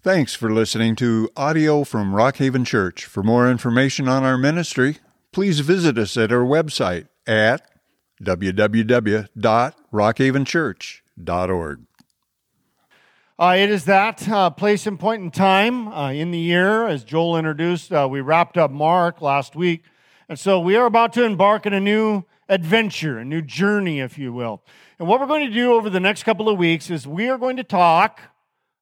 Thanks for listening to audio from Rockhaven Church. For more information on our ministry, please visit us at our website at www.rockhavenchurch.org. Uh, it is that uh, place and point in time uh, in the year, as Joel introduced. Uh, we wrapped up Mark last week. And so we are about to embark on a new adventure, a new journey, if you will. And what we're going to do over the next couple of weeks is we are going to talk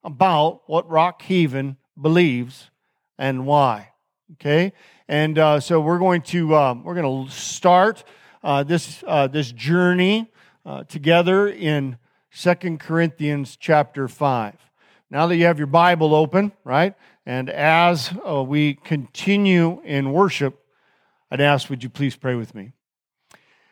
about what Rock Haven believes and why. Okay? And uh, so we're going to um, we're going to start uh, this uh, this journey uh, together in Second Corinthians chapter five. Now that you have your Bible open, right, and as uh, we continue in worship, I'd ask, would you please pray with me?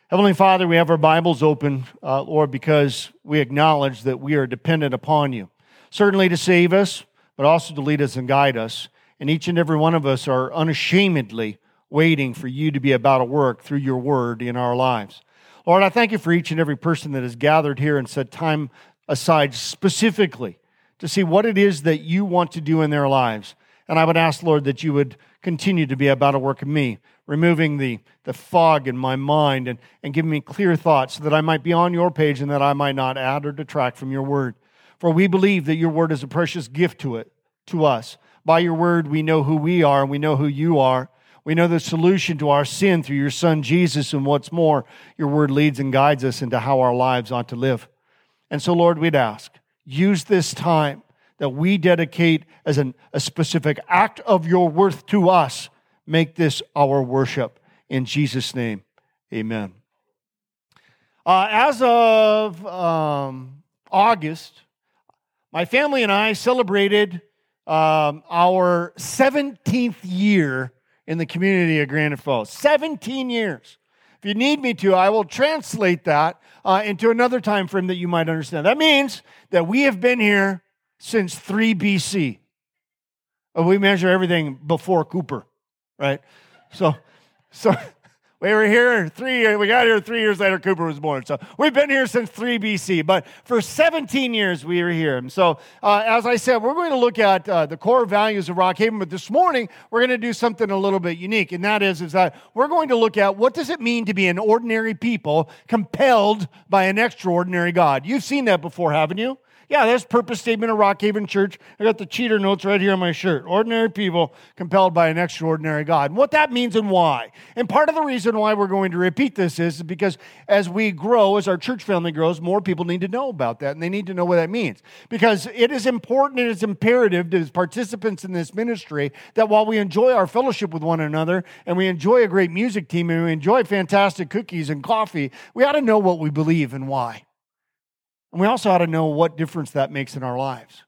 Heavenly Father, we have our Bibles open, uh, Lord, because we acknowledge that we are dependent upon you certainly to save us, but also to lead us and guide us. And each and every one of us are unashamedly waiting for you to be about a work through your word in our lives. Lord, I thank you for each and every person that has gathered here and set time aside specifically to see what it is that you want to do in their lives. And I would ask, Lord, that you would continue to be about a work in me, removing the, the fog in my mind and, and giving me clear thoughts so that I might be on your page and that I might not add or detract from your word. For we believe that your word is a precious gift to it, to us. By your word, we know who we are and we know who you are. We know the solution to our sin through your son Jesus, and what's more, your word leads and guides us into how our lives ought to live. And so, Lord, we'd ask, use this time that we dedicate as an, a specific act of your worth to us. Make this our worship. In Jesus' name, amen. Uh, as of um, August, my family and I celebrated um, our 17th year in the community of Granite Falls. 17 years. If you need me to, I will translate that uh, into another time frame that you might understand. That means that we have been here since 3 BC. Uh, we measure everything before Cooper, right? So, so we were here three, we got here three years later, Cooper was born. So we've been here since 3 BC, but for 17 years we were here. And so, uh, as I said, we're going to look at uh, the core values of Rock Haven, but this morning we're going to do something a little bit unique. And that is, is that we're going to look at what does it mean to be an ordinary people compelled by an extraordinary God. You've seen that before, haven't you? Yeah, that's purpose statement of Rock Haven Church. I got the cheater notes right here on my shirt. Ordinary people compelled by an extraordinary God. And what that means and why. And part of the reason why we're going to repeat this is because as we grow, as our church family grows, more people need to know about that and they need to know what that means. Because it is important and it's imperative to participants in this ministry that while we enjoy our fellowship with one another and we enjoy a great music team and we enjoy fantastic cookies and coffee, we ought to know what we believe and why. And we also ought to know what difference that makes in our lives.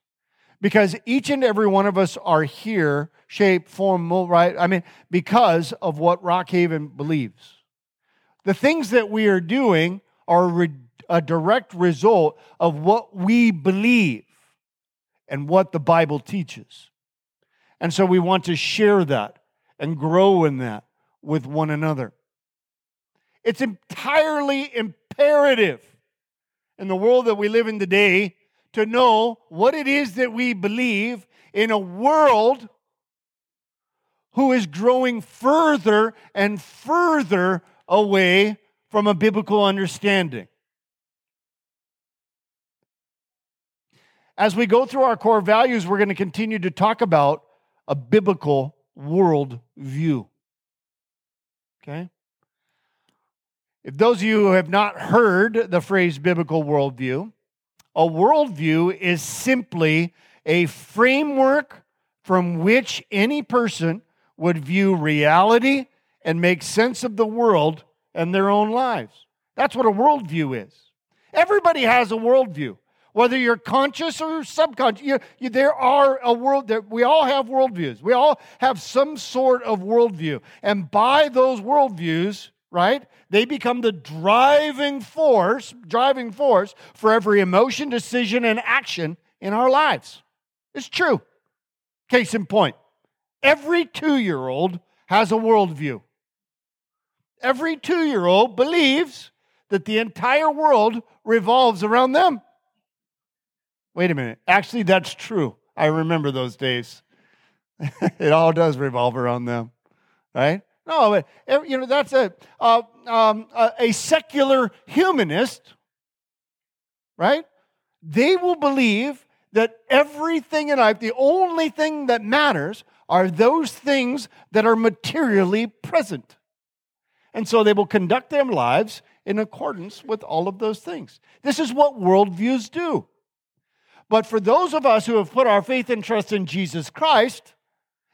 Because each and every one of us are here, shape, form, mold, right? I mean, because of what Rock Haven believes. The things that we are doing are a direct result of what we believe and what the Bible teaches. And so we want to share that and grow in that with one another. It's entirely imperative in the world that we live in today to know what it is that we believe in a world who is growing further and further away from a biblical understanding. As we go through our core values, we're going to continue to talk about a biblical world view. Okay? If those of you who have not heard the phrase biblical worldview, a worldview is simply a framework from which any person would view reality and make sense of the world and their own lives. That's what a worldview is. Everybody has a worldview, whether you're conscious or subconscious. You, you, there are a world that we all have worldviews. We all have some sort of worldview, and by those worldviews, right? They become the driving force, driving force for every emotion, decision, and action in our lives. It's true. Case in point, every two year old has a worldview. Every two year old believes that the entire world revolves around them. Wait a minute. Actually, that's true. I remember those days. it all does revolve around them, right? No, eh, you know that's a uh, um, a secular humanist, right? They will believe that everything in life, the only thing that matters, are those things that are materially present, and so they will conduct their lives in accordance with all of those things. This is what worldviews do. But for those of us who have put our faith and trust in Jesus Christ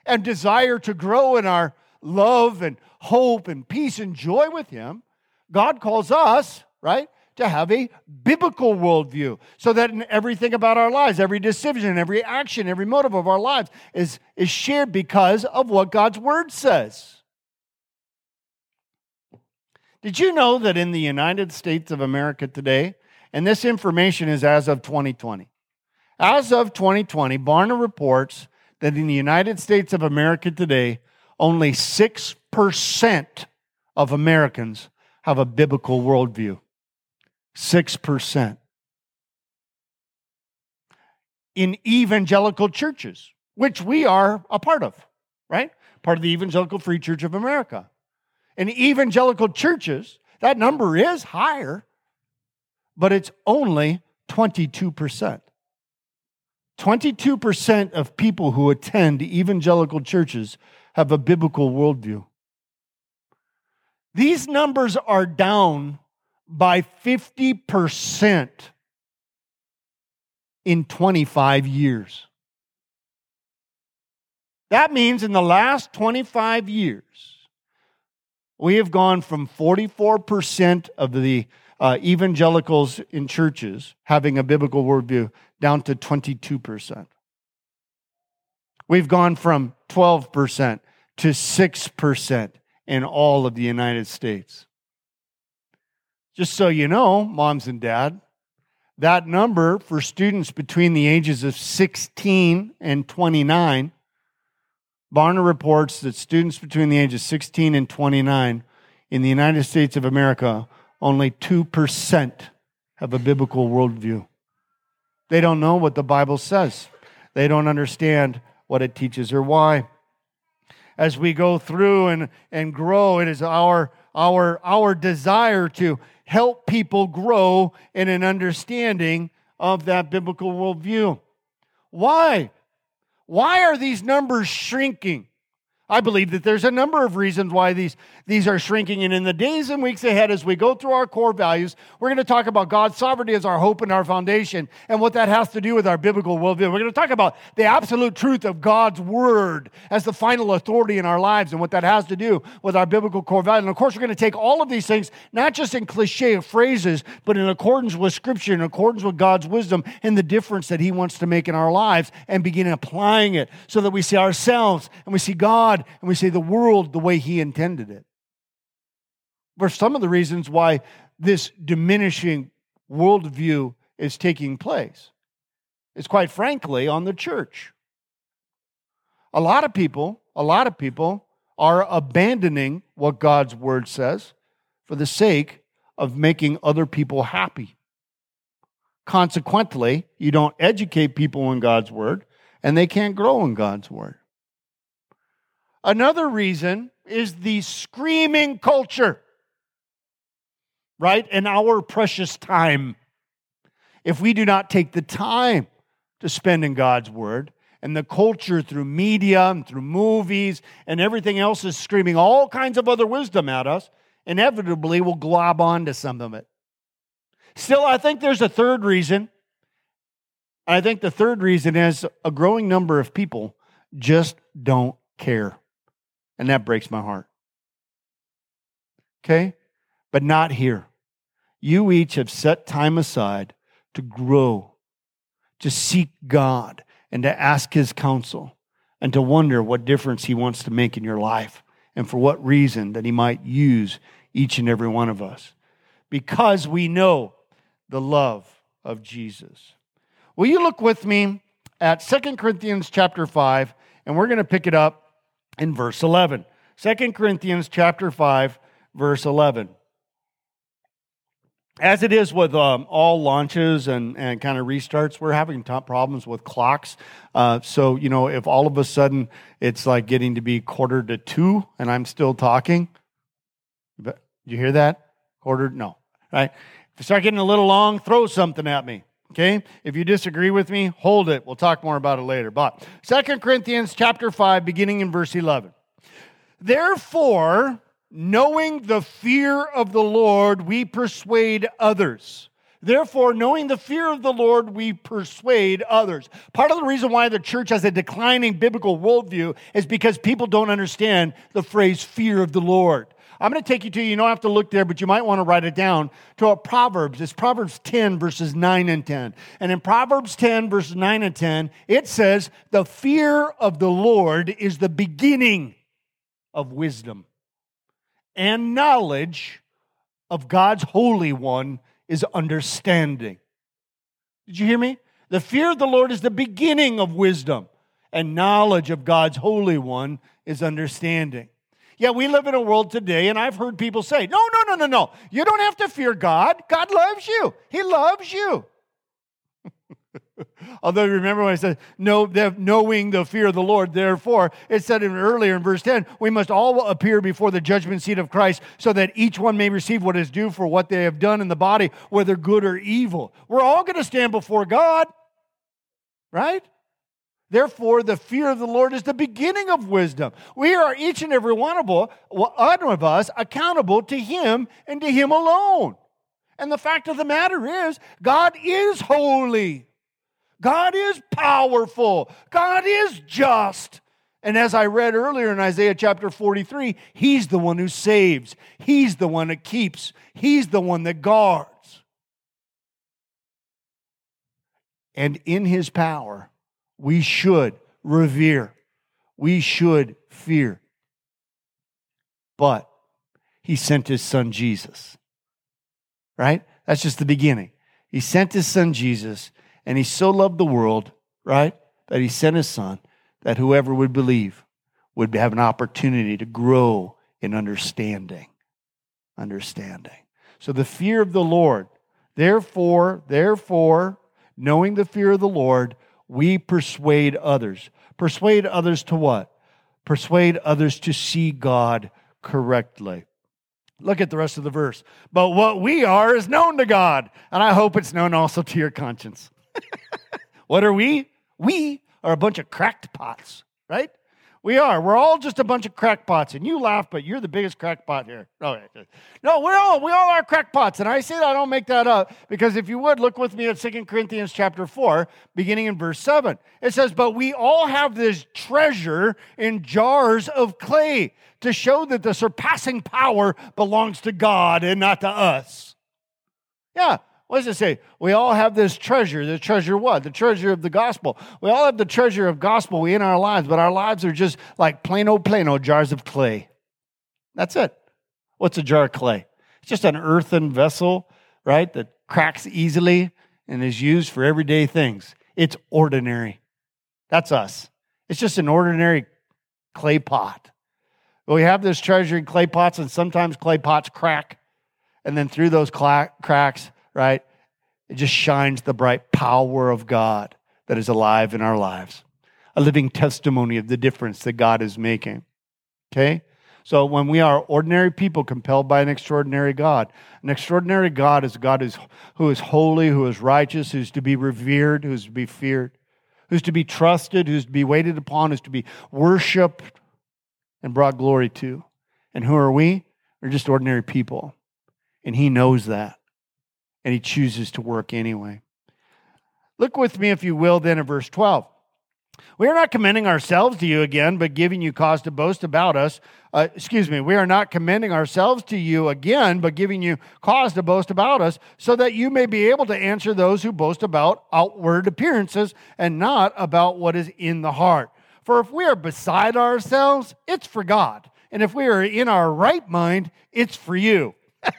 and desire to grow in our love and hope and peace and joy with Him, God calls us, right, to have a biblical worldview so that in everything about our lives, every decision, every action, every motive of our lives is, is shared because of what God's Word says. Did you know that in the United States of America today, and this information is as of 2020, as of 2020, Barna reports that in the United States of America today, only 6% of Americans have a biblical worldview. 6%. In evangelical churches, which we are a part of, right? Part of the Evangelical Free Church of America. In evangelical churches, that number is higher, but it's only 22%. 22% of people who attend evangelical churches have a biblical worldview. These numbers are down by 50% in 25 years. That means in the last 25 years, we have gone from 44% of the uh, evangelicals in churches having a biblical worldview down to 22%. We've gone from 12% to 6% in all of the United States. Just so you know, moms and dad, that number for students between the ages of 16 and 29, Barna reports that students between the ages 16 and 29 in the United States of America, only 2% have a biblical worldview. They don't know what the Bible says, they don't understand what it teaches or why. As we go through and, and grow, it is our, our, our desire to help people grow in an understanding of that biblical worldview. Why? Why are these numbers shrinking? I believe that there's a number of reasons why these, these are shrinking. And in the days and weeks ahead, as we go through our core values, we're going to talk about God's sovereignty as our hope and our foundation and what that has to do with our biblical worldview. We're going to talk about the absolute truth of God's word as the final authority in our lives and what that has to do with our biblical core values. And of course, we're going to take all of these things, not just in cliche phrases, but in accordance with Scripture, in accordance with God's wisdom and the difference that He wants to make in our lives and begin applying it so that we see ourselves and we see God and we see the world the way He intended it. For some of the reasons why this diminishing worldview is taking place is quite frankly on the church. A lot of people, a lot of people are abandoning what God's word says for the sake of making other people happy. Consequently, you don't educate people in God's word, and they can't grow in God's word. Another reason is the screaming culture, right? In our precious time. If we do not take the time to spend in God's Word, and the culture through media and through movies and everything else is screaming all kinds of other wisdom at us, inevitably we'll glob onto some of it. Still, I think there's a third reason. I think the third reason is a growing number of people just don't care. And that breaks my heart. Okay? But not here. You each have set time aside to grow, to seek God, and to ask His counsel, and to wonder what difference He wants to make in your life, and for what reason that He might use each and every one of us. Because we know the love of Jesus. Will you look with me at Second Corinthians chapter 5, and we're going to pick it up in verse 11. 2 Corinthians chapter 5 verse 11. As it is with um, all launches and, and kind of restarts, we're having problems with clocks. Uh, so, you know, if all of a sudden it's like getting to be quarter to two and I'm still talking, but you hear that? Quarter, no, right? If you start getting a little long, throw something at me. Okay? If you disagree with me, hold it. We'll talk more about it later. But Second Corinthians chapter 5, beginning in verse 11. Therefore, knowing the fear of the Lord, we persuade others. Therefore, knowing the fear of the Lord, we persuade others. Part of the reason why the church has a declining biblical worldview is because people don't understand the phrase fear of the Lord. I'm going to take you to, you don't have to look there, but you might want to write it down, to a Proverbs. It's Proverbs 10, verses 9 and 10. And in Proverbs 10, verses 9 and 10, it says, The fear of the Lord is the beginning of wisdom and knowledge of God's Holy One is understanding. Did you hear me? The fear of the Lord is the beginning of wisdom, and knowledge of God's Holy One is understanding. Yeah, we live in a world today, and I've heard people say, no, no, no, no, no. You don't have to fear God. God loves you, He loves you. Although you remember when I said know, knowing the fear of the Lord, therefore, it said in, earlier in verse 10, we must all appear before the judgment seat of Christ so that each one may receive what is due for what they have done in the body, whether good or evil. We're all going to stand before God, right? Therefore, the fear of the Lord is the beginning of wisdom. We are each and every one of us accountable to Him and to Him alone. And the fact of the matter is, God is holy. God is powerful. God is just. And as I read earlier in Isaiah chapter 43, He's the one who saves, He's the one that keeps, He's the one that guards. And in His power, we should revere, we should fear. But He sent His Son Jesus, right? That's just the beginning. He sent His Son Jesus and he so loved the world, right, that he sent his son that whoever would believe would have an opportunity to grow in understanding. Understanding. So the fear of the Lord. Therefore, therefore, knowing the fear of the Lord, we persuade others. Persuade others to what? Persuade others to see God correctly. Look at the rest of the verse. But what we are is known to God, and I hope it's known also to your conscience. What are we? We are a bunch of cracked pots, right? We are. We're all just a bunch of crackpots, and you laugh, but you're the biggest crackpot here. Oh, no, no, we're all we all are crackpots, and I say that I don't make that up because if you would look with me at Second Corinthians chapter four, beginning in verse seven, it says, "But we all have this treasure in jars of clay to show that the surpassing power belongs to God and not to us." Yeah, what does it say? We all have this treasure. The treasure what? The treasure of the gospel. We all have the treasure of gospel we in our lives, but our lives are just like plain old, plain old jars of clay. That's it. What's a jar of clay? It's just an earthen vessel, right, that cracks easily and is used for everyday things. It's ordinary. That's us. It's just an ordinary clay pot. we have this treasure in clay pots, and sometimes clay pots crack. And then through those cracks, right? It just shines the bright power of God that is alive in our lives, a living testimony of the difference that God is making. Okay? So when we are ordinary people compelled by an extraordinary God, an extraordinary God is God who's, who is holy, who is righteous, who's to be revered, who's to be feared, who's to be trusted, who's to be waited upon, who's to be worshiped and brought glory to. And who are we? We're just ordinary people. And he knows that and he chooses to work anyway. Look with me, if you will, then at verse 12. We are not commending ourselves to you again, but giving you cause to boast about us. Uh, excuse me, we are not commending ourselves to you again, but giving you cause to boast about us, so that you may be able to answer those who boast about outward appearances and not about what is in the heart. For if we are beside ourselves, it's for God. And if we are in our right mind, it's for you.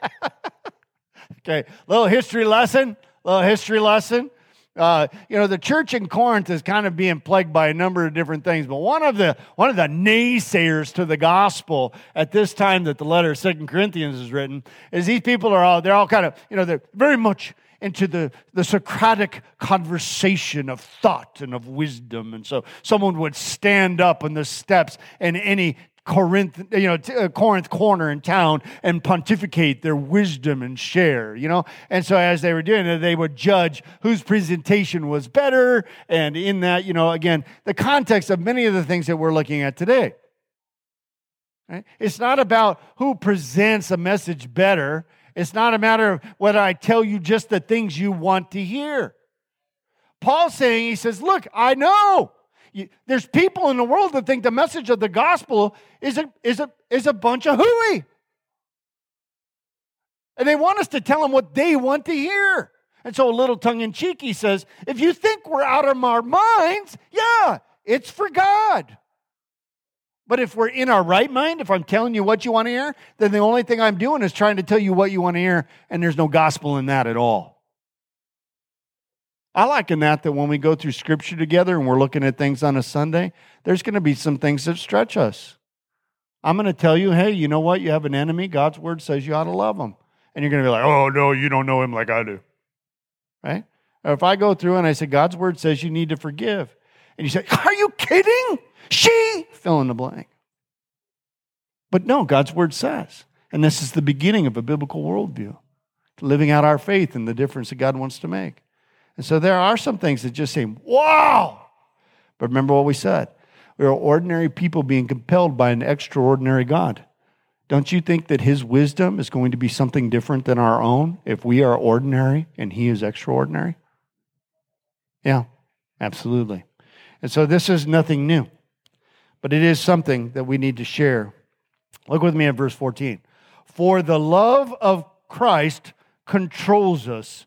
Okay, little history lesson. A little history lesson. uh, you know, the church in Corinth is kind of being plagued by a number of different things. But one of the one of the naysayers to the gospel at this time that the letter of Second Corinthians is written is these people are all they're all kind of you know they're very much into the, the Socratic conversation of thought and of wisdom. And so someone would stand up on the steps in any Corinth, you know, uh, Corinth corner in town and pontificate their wisdom and share, you know. And so as they were doing it, they would judge whose presentation was better. And in that, you know, again, the context of many of the things that we're looking at today. Right? It's not about who presents a message better. It's not a matter of whether I tell you just the things you want to hear. Paul's saying, he says, Look, I know you, there's people in the world that think the message of the gospel is a, is a, is a bunch of hooey. And they want us to tell them what they want to hear. And so, a little tongue in cheek, he says, if you think we're out of our minds, yeah, it's for God. But if we're in our right mind, if I'm telling you what you want to hear, then the only thing I'm doing is trying to tell you what you want to hear, and there's no gospel in that at all. I liken that that when we go through scripture together and we're looking at things on a Sunday, there's going to be some things that stretch us. I'm going to tell you, hey, you know what? You have an enemy. God's word says you ought to love him. And you're going to be like, oh, no, you don't know him like I do. Right? Or if I go through and I say, God's word says you need to forgive. And you say, are you kidding? She, fill in the blank. But no, God's word says. And this is the beginning of a biblical worldview, living out our faith and the difference that God wants to make. And so there are some things that just seem, wow. But remember what we said. We are ordinary people being compelled by an extraordinary God. Don't you think that his wisdom is going to be something different than our own if we are ordinary and he is extraordinary? Yeah, absolutely. And so this is nothing new, but it is something that we need to share. Look with me at verse 14. For the love of Christ controls us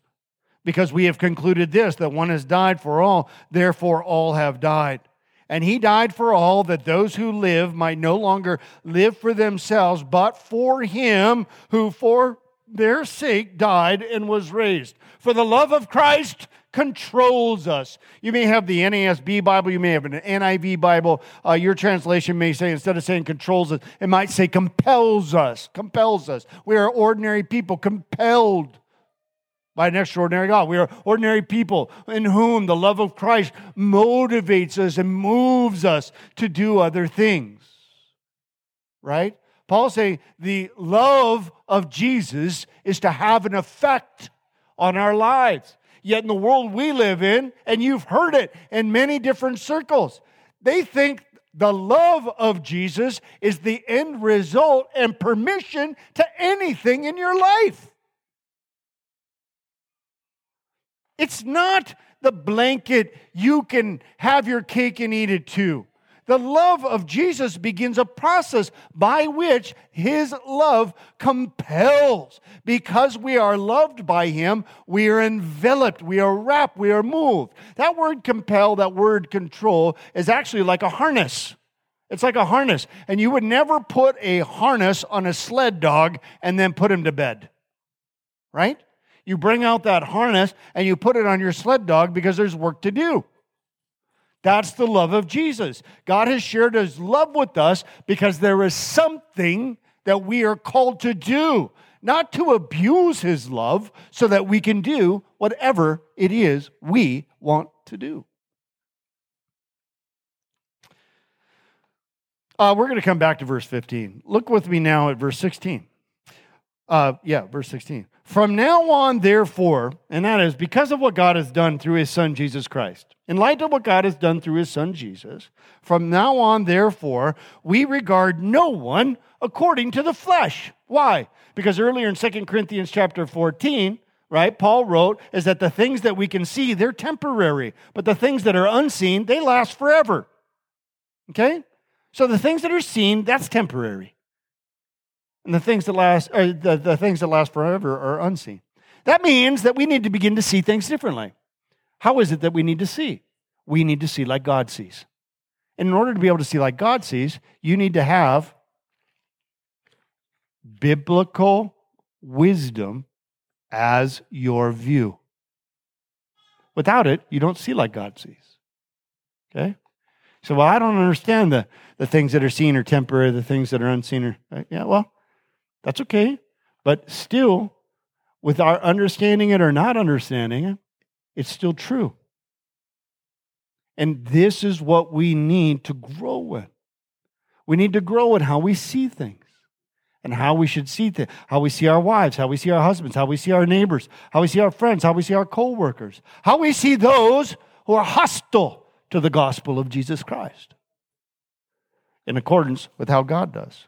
because we have concluded this that one has died for all, therefore all have died. And he died for all that those who live might no longer live for themselves, but for him who for their sake died and was raised. For the love of Christ controls us. You may have the NASB Bible, you may have an NIV Bible. Uh, your translation may say, instead of saying controls us, it might say compels us. Compels us. We are ordinary people compelled by an extraordinary God. We are ordinary people in whom the love of Christ motivates us and moves us to do other things. Right? Paul saying the love of Jesus is to have an effect on our lives. Yet in the world we live in, and you've heard it in many different circles, they think the love of Jesus is the end result and permission to anything in your life. It's not the blanket you can have your cake and eat it too. The love of Jesus begins a process by which his love compels. Because we are loved by him, we are enveloped, we are wrapped, we are moved. That word compel, that word control, is actually like a harness. It's like a harness. And you would never put a harness on a sled dog and then put him to bed, right? You bring out that harness and you put it on your sled dog because there's work to do. That's the love of Jesus. God has shared his love with us because there is something that we are called to do, not to abuse his love so that we can do whatever it is we want to do. Uh, we're going to come back to verse 15. Look with me now at verse 16. Uh, yeah, verse 16. From now on, therefore, and that is because of what God has done through his son Jesus Christ, in light of what God has done through his son Jesus, from now on, therefore, we regard no one according to the flesh. Why? Because earlier in 2 Corinthians chapter 14, right, Paul wrote, is that the things that we can see, they're temporary, but the things that are unseen, they last forever. Okay? So the things that are seen, that's temporary. And the things that last, or the, the things that last forever are unseen. That means that we need to begin to see things differently. How is it that we need to see? We need to see like God sees. And in order to be able to see like God sees, you need to have biblical wisdom as your view. Without it, you don't see like God sees. Okay? So, well, I don't understand the, the things that are seen are temporary, the things that are unseen are. Uh, yeah, well, that's okay. But still, with our understanding it or not understanding it, it's still true. And this is what we need to grow with. We need to grow in how we see things and how we should see things, how we see our wives, how we see our husbands, how we see our neighbors, how we see our friends, how we see our co-workers, how we see those who are hostile to the gospel of Jesus Christ in accordance with how God does.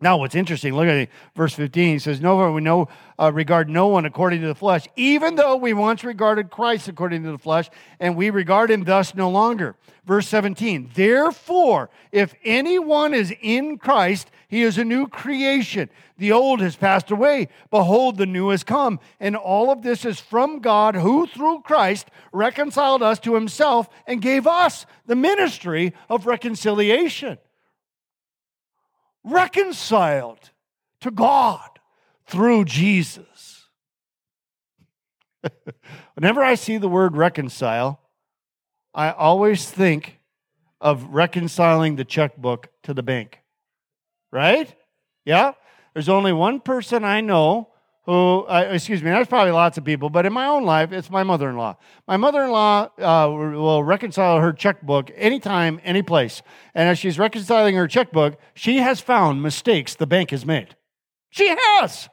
Now, what's interesting, look at verse 15. He says, No, we know, uh, regard no one according to the flesh, even though we once regarded Christ according to the flesh, and we regard him thus no longer. Verse 17, Therefore, if anyone is in Christ, he is a new creation. The old has passed away. Behold, the new has come. And all of this is from God, who through Christ reconciled us to himself and gave us the ministry of reconciliation reconciled to God through Jesus. Whenever I see the word reconcile, I always think of reconciling the checkbook to the bank. Right? Yeah? There's only one person I know who, uh, excuse me, there's probably lots of people, but in my own life, it's my mother in law. My mother in law uh, will reconcile her checkbook anytime, any place. And as she's reconciling her checkbook, she has found mistakes the bank has made. She has.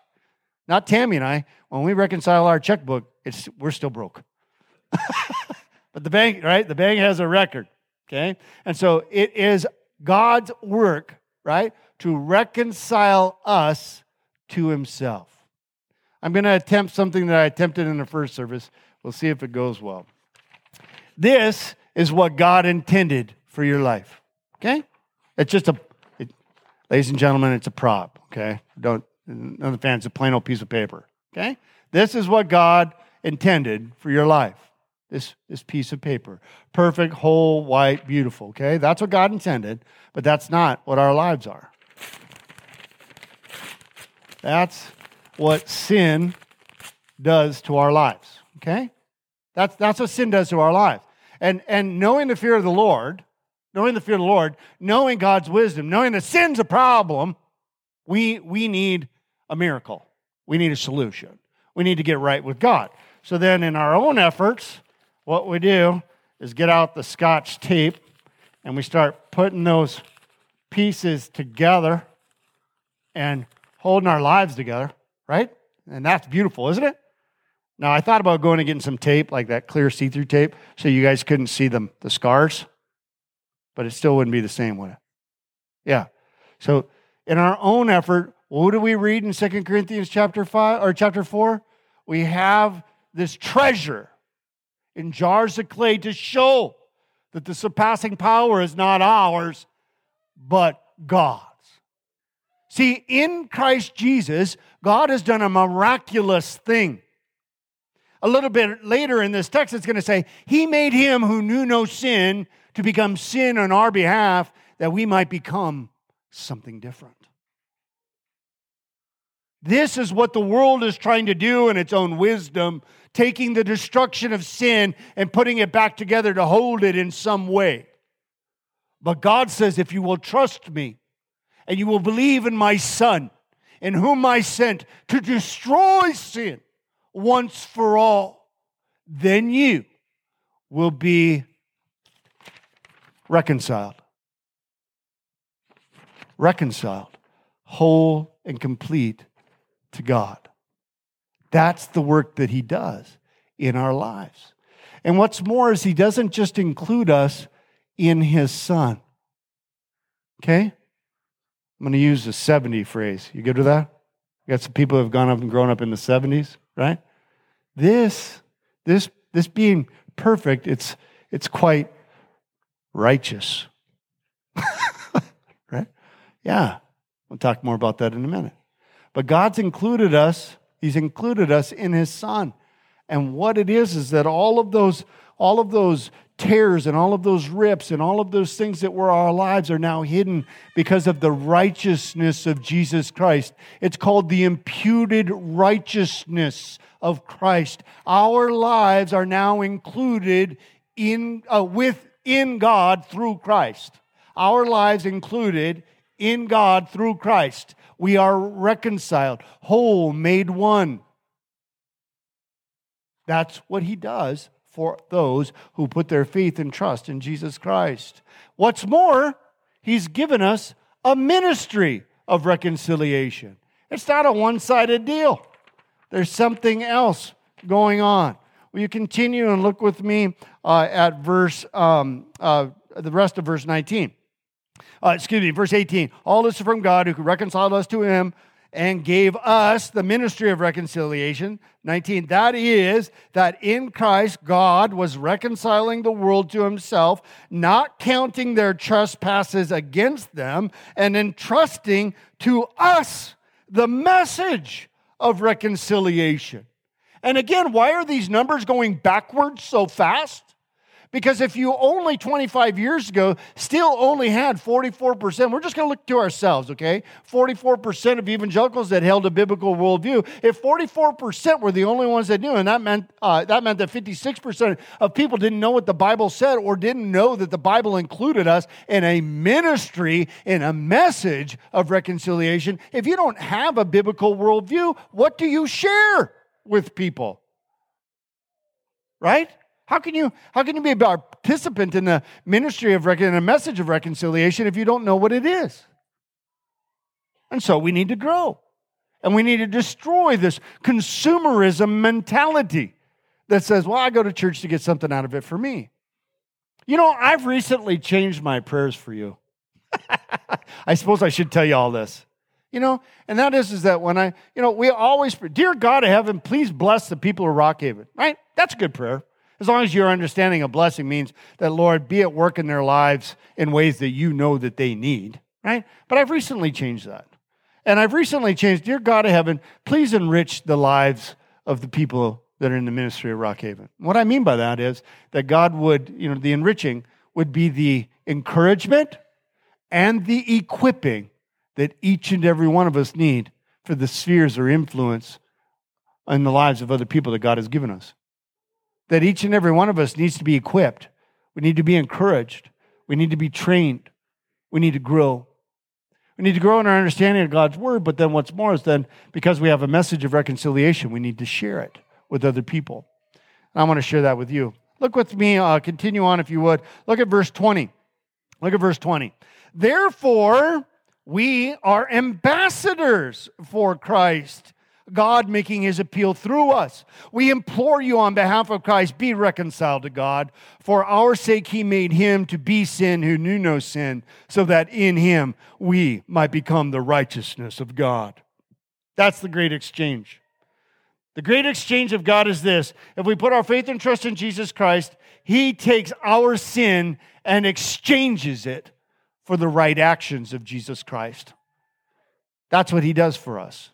Not Tammy and I. When we reconcile our checkbook, it's, we're still broke. but the bank, right? The bank has a record, okay? And so it is God's work, right, to reconcile us to himself. I'm going to attempt something that I attempted in the first service. We'll see if it goes well. This is what God intended for your life. Okay? It's just a, it, ladies and gentlemen, it's a prop. Okay? Don't, none of the fans, a plain old piece of paper. Okay? This is what God intended for your life. This, this piece of paper. Perfect, whole, white, beautiful. Okay? That's what God intended, but that's not what our lives are. That's what sin does to our lives. Okay? That's, that's what sin does to our lives. And, and knowing the fear of the Lord, knowing the fear of the Lord, knowing God's wisdom, knowing that sin's a problem, we, we need a miracle. We need a solution. We need to get right with God. So then, in our own efforts, what we do is get out the scotch tape and we start putting those pieces together and holding our lives together right? And that's beautiful, isn't it? Now, I thought about going and getting some tape, like that clear see through tape, so you guys couldn't see them, the scars, but it still wouldn't be the same, would it? Yeah. So, in our own effort, what do we read in Second Corinthians chapter 5 or chapter 4? We have this treasure in jars of clay to show that the surpassing power is not ours, but God. See, in Christ Jesus, God has done a miraculous thing. A little bit later in this text, it's going to say, He made him who knew no sin to become sin on our behalf that we might become something different. This is what the world is trying to do in its own wisdom, taking the destruction of sin and putting it back together to hold it in some way. But God says, if you will trust me, and you will believe in my Son, in whom I sent to destroy sin once for all. Then you will be reconciled. Reconciled, whole and complete to God. That's the work that He does in our lives. And what's more is He doesn't just include us in His Son. Okay? I'm going to use the 70 phrase. You good with that? We got some people who have gone up and grown up in the 70s, right? This, this, this being perfect, it's, it's quite righteous. right? Yeah. We'll talk more about that in a minute. But God's included us, He's included us in His Son. And what it is is that all of those all of those tears and all of those rips and all of those things that were our lives are now hidden because of the righteousness of Jesus Christ. It's called the imputed righteousness of Christ. Our lives are now included in uh, within God through Christ. Our lives included in God through Christ. We are reconciled, whole, made one. That's what he does for those who put their faith and trust in Jesus Christ. What's more, He's given us a ministry of reconciliation. It's not a one sided deal, there's something else going on. Will you continue and look with me uh, at verse, um, uh, the rest of verse 19? Uh, excuse me, verse 18. All this is from God who reconciled us to Him and gave us the ministry of reconciliation. 19, that is, that in Christ God was reconciling the world to himself, not counting their trespasses against them, and entrusting to us the message of reconciliation. And again, why are these numbers going backwards so fast? Because if you only 25 years ago still only had 44%, we're just going to look to ourselves, okay? 44% of evangelicals that held a biblical worldview. If 44% were the only ones that knew, and that meant, uh, that meant that 56% of people didn't know what the Bible said or didn't know that the Bible included us in a ministry, in a message of reconciliation. If you don't have a biblical worldview, what do you share with people? Right? How can you, how can you be a participant in the ministry of in a message of reconciliation if you don't know what it is? And so we need to grow. And we need to destroy this consumerism mentality that says, well, I go to church to get something out of it for me. You know, I've recently changed my prayers for you. I suppose I should tell you all this. You know, and that is, is that when I, you know, we always, dear God of heaven, please bless the people of Rockhaven, right? That's a good prayer. As long as your understanding of blessing means that, Lord, be at work in their lives in ways that you know that they need, right? But I've recently changed that. And I've recently changed, Dear God of heaven, please enrich the lives of the people that are in the ministry of Rockhaven. What I mean by that is that God would, you know, the enriching would be the encouragement and the equipping that each and every one of us need for the spheres or influence in the lives of other people that God has given us that each and every one of us needs to be equipped. We need to be encouraged. We need to be trained. We need to grow. We need to grow in our understanding of God's word, but then what's more is then because we have a message of reconciliation, we need to share it with other people. And I want to share that with you. Look with me, uh, continue on if you would. Look at verse 20. Look at verse 20. Therefore, we are ambassadors for Christ God making his appeal through us. We implore you on behalf of Christ, be reconciled to God. For our sake, he made him to be sin who knew no sin, so that in him we might become the righteousness of God. That's the great exchange. The great exchange of God is this if we put our faith and trust in Jesus Christ, he takes our sin and exchanges it for the right actions of Jesus Christ. That's what he does for us.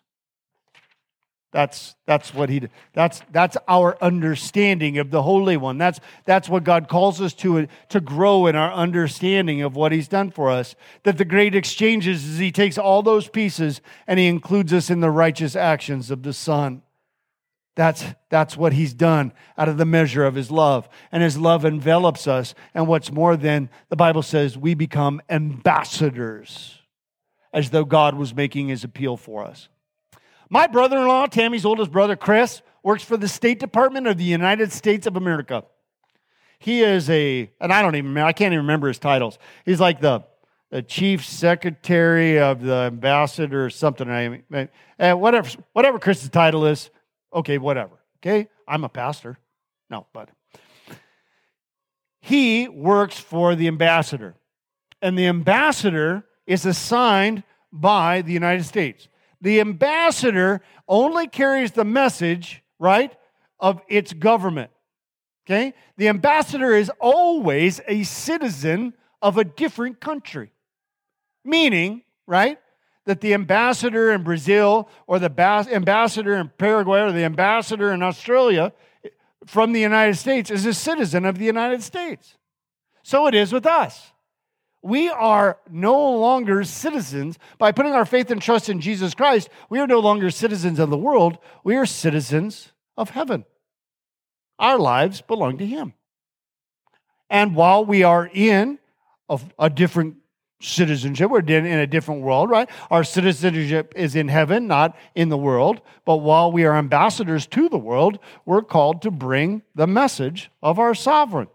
That's, that's what he that's that's our understanding of the Holy One. That's that's what God calls us to to grow in our understanding of what He's done for us. That the great exchanges is He takes all those pieces and He includes us in the righteous actions of the Son. That's, that's what he's done out of the measure of his love. And his love envelops us. And what's more than the Bible says, we become ambassadors as though God was making his appeal for us. My brother in law, Tammy's oldest brother, Chris, works for the State Department of the United States of America. He is a, and I don't even I can't even remember his titles. He's like the, the chief secretary of the ambassador or something. I mean, uh, whatever, whatever Chris's title is, okay, whatever. Okay, I'm a pastor. No, but he works for the ambassador. And the ambassador is assigned by the United States. The ambassador only carries the message, right, of its government. Okay? The ambassador is always a citizen of a different country. Meaning, right, that the ambassador in Brazil or the ambassador in Paraguay or the ambassador in Australia, eh, from the United States is a citizen of the United States. So it is with us. We are no longer citizens. By putting our faith and trust in Jesus Christ, we are no longer citizens of the world. We are citizens of heaven. Our lives belong to Him. And while we are in a, a different citizenship, we're in a different world, right? Our citizenship is in heaven, not in the world. But while we are ambassadors to the world, we're called to bring the message of our sovereign.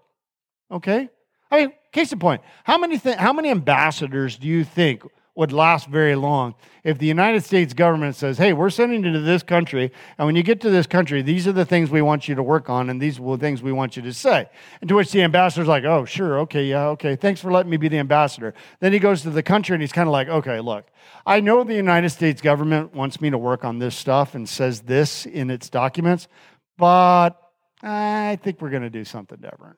Okay? I mean, case in point, how many, th- how many ambassadors do you think would last very long if the United States government says, hey, we're sending you to this country, and when you get to this country, these are the things we want you to work on, and these are the things we want you to say. And to which the ambassador's like, oh, sure, okay, yeah, okay, thanks for letting me be the ambassador. Then he goes to the country and he's kind of like, okay, look, I know the United States government wants me to work on this stuff and says this in its documents, but I think we're going to do something different.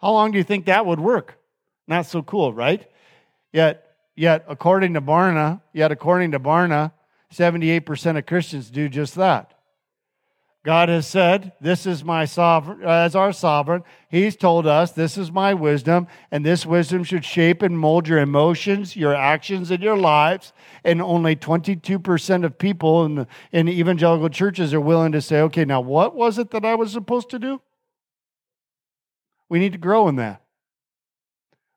How long do you think that would work? Not so cool, right? Yet, yet according to Barna, yet according to Barna, 78% of Christians do just that. God has said, This is my sovereign, as our sovereign. He's told us, This is my wisdom, and this wisdom should shape and mold your emotions, your actions, and your lives. And only 22% of people in, the, in evangelical churches are willing to say, Okay, now what was it that I was supposed to do? We need to grow in that,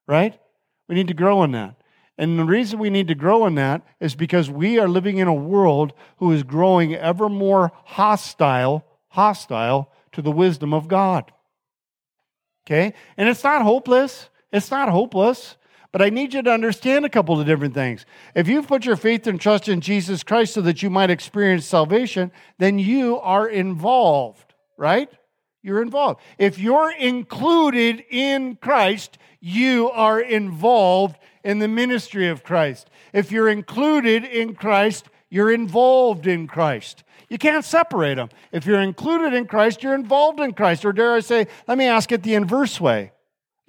right? We need to grow in that. And the reason we need to grow in that is because we are living in a world who is growing ever more hostile, hostile to the wisdom of God. Okay? And it's not hopeless. It's not hopeless. But I need you to understand a couple of different things. If you've put your faith and trust in Jesus Christ so that you might experience salvation, then you are involved, right? You're involved. If you're included in Christ, you are involved in the ministry of Christ. If you're included in Christ, you're involved in Christ. You can't separate them. If you're included in Christ, you're involved in Christ. Or dare I say, let me ask it the inverse way,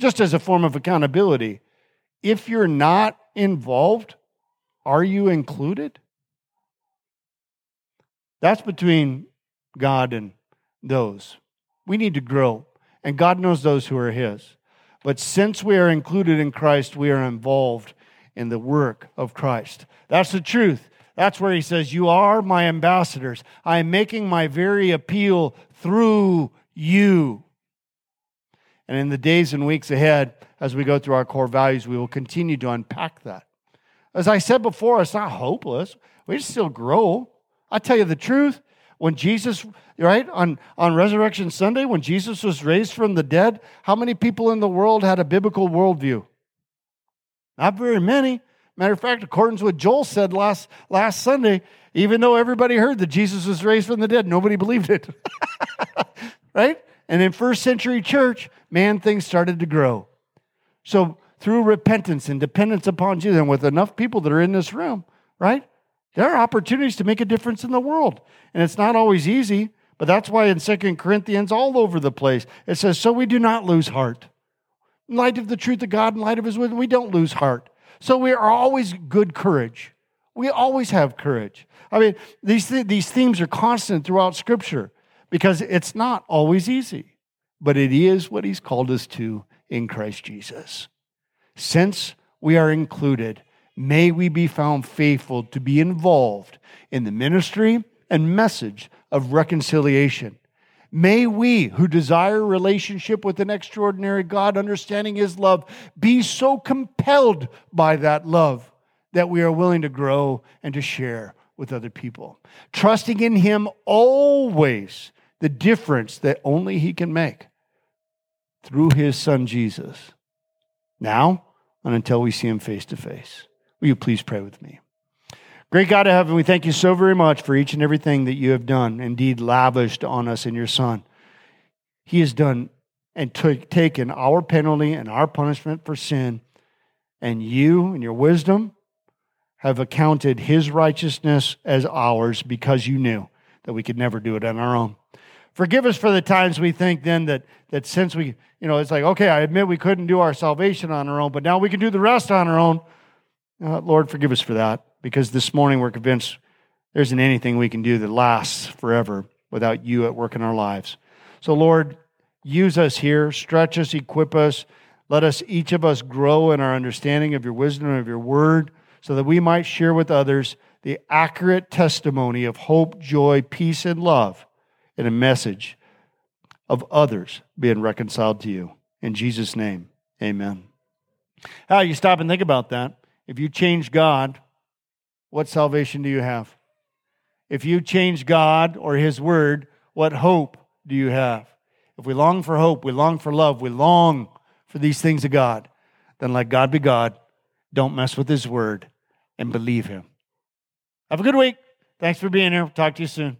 just as a form of accountability. If you're not involved, are you included? That's between God and those. We need to grow, and God knows those who are His. But since we are included in Christ, we are involved in the work of Christ. That's the truth. That's where He says, You are my ambassadors. I am making my very appeal through you. And in the days and weeks ahead, as we go through our core values, we will continue to unpack that. As I said before, it's not hopeless. We still grow. I tell you the truth, when Jesus, right, on, on Resurrection Sunday, when Jesus was raised from the dead, how many people in the world had a biblical worldview? Not very many. Matter of fact, according to what Joel said last, last Sunday, even though everybody heard that Jesus was raised from the dead, nobody believed it. right? And in first century church, man, things started to grow. So through repentance and dependence upon Jesus, and with enough people that are in this room, right? There are opportunities to make a difference in the world. And it's not always easy, but that's why in Second Corinthians, all over the place, it says, So we do not lose heart. In light of the truth of God, in light of His wisdom, we don't lose heart. So we are always good courage. We always have courage. I mean, these, th- these themes are constant throughout Scripture because it's not always easy, but it is what He's called us to in Christ Jesus. Since we are included, May we be found faithful to be involved in the ministry and message of reconciliation. May we, who desire relationship with an extraordinary God, understanding His love, be so compelled by that love that we are willing to grow and to share with other people. Trusting in Him always the difference that only He can make through His Son Jesus. Now and until we see Him face to face. Will you please pray with me? Great God of heaven, we thank you so very much for each and everything that you have done, indeed lavished on us in your Son. He has done and t- taken our penalty and our punishment for sin, and you, in your wisdom, have accounted his righteousness as ours because you knew that we could never do it on our own. Forgive us for the times we think then that, that since we, you know, it's like, okay, I admit we couldn't do our salvation on our own, but now we can do the rest on our own. Uh, Lord, forgive us for that because this morning we're convinced there isn't anything we can do that lasts forever. without you at work in our lives. So, Lord, use us here, stretch us, equip us. Let us, each of us, grow in our understanding of your wisdom and of your word so that we might share with others the accurate testimony of hope, joy, peace, and love in a message of others being reconciled to you. In Jesus' name, amen. How you stop and think about that. If you change God, what salvation do you have? If you change God or His Word, what hope do you have? If we long for hope, we long for love, we long for these things of God, then let God be God. Don't mess with His Word and believe Him. Have a good week. Thanks for being here. Talk to you soon.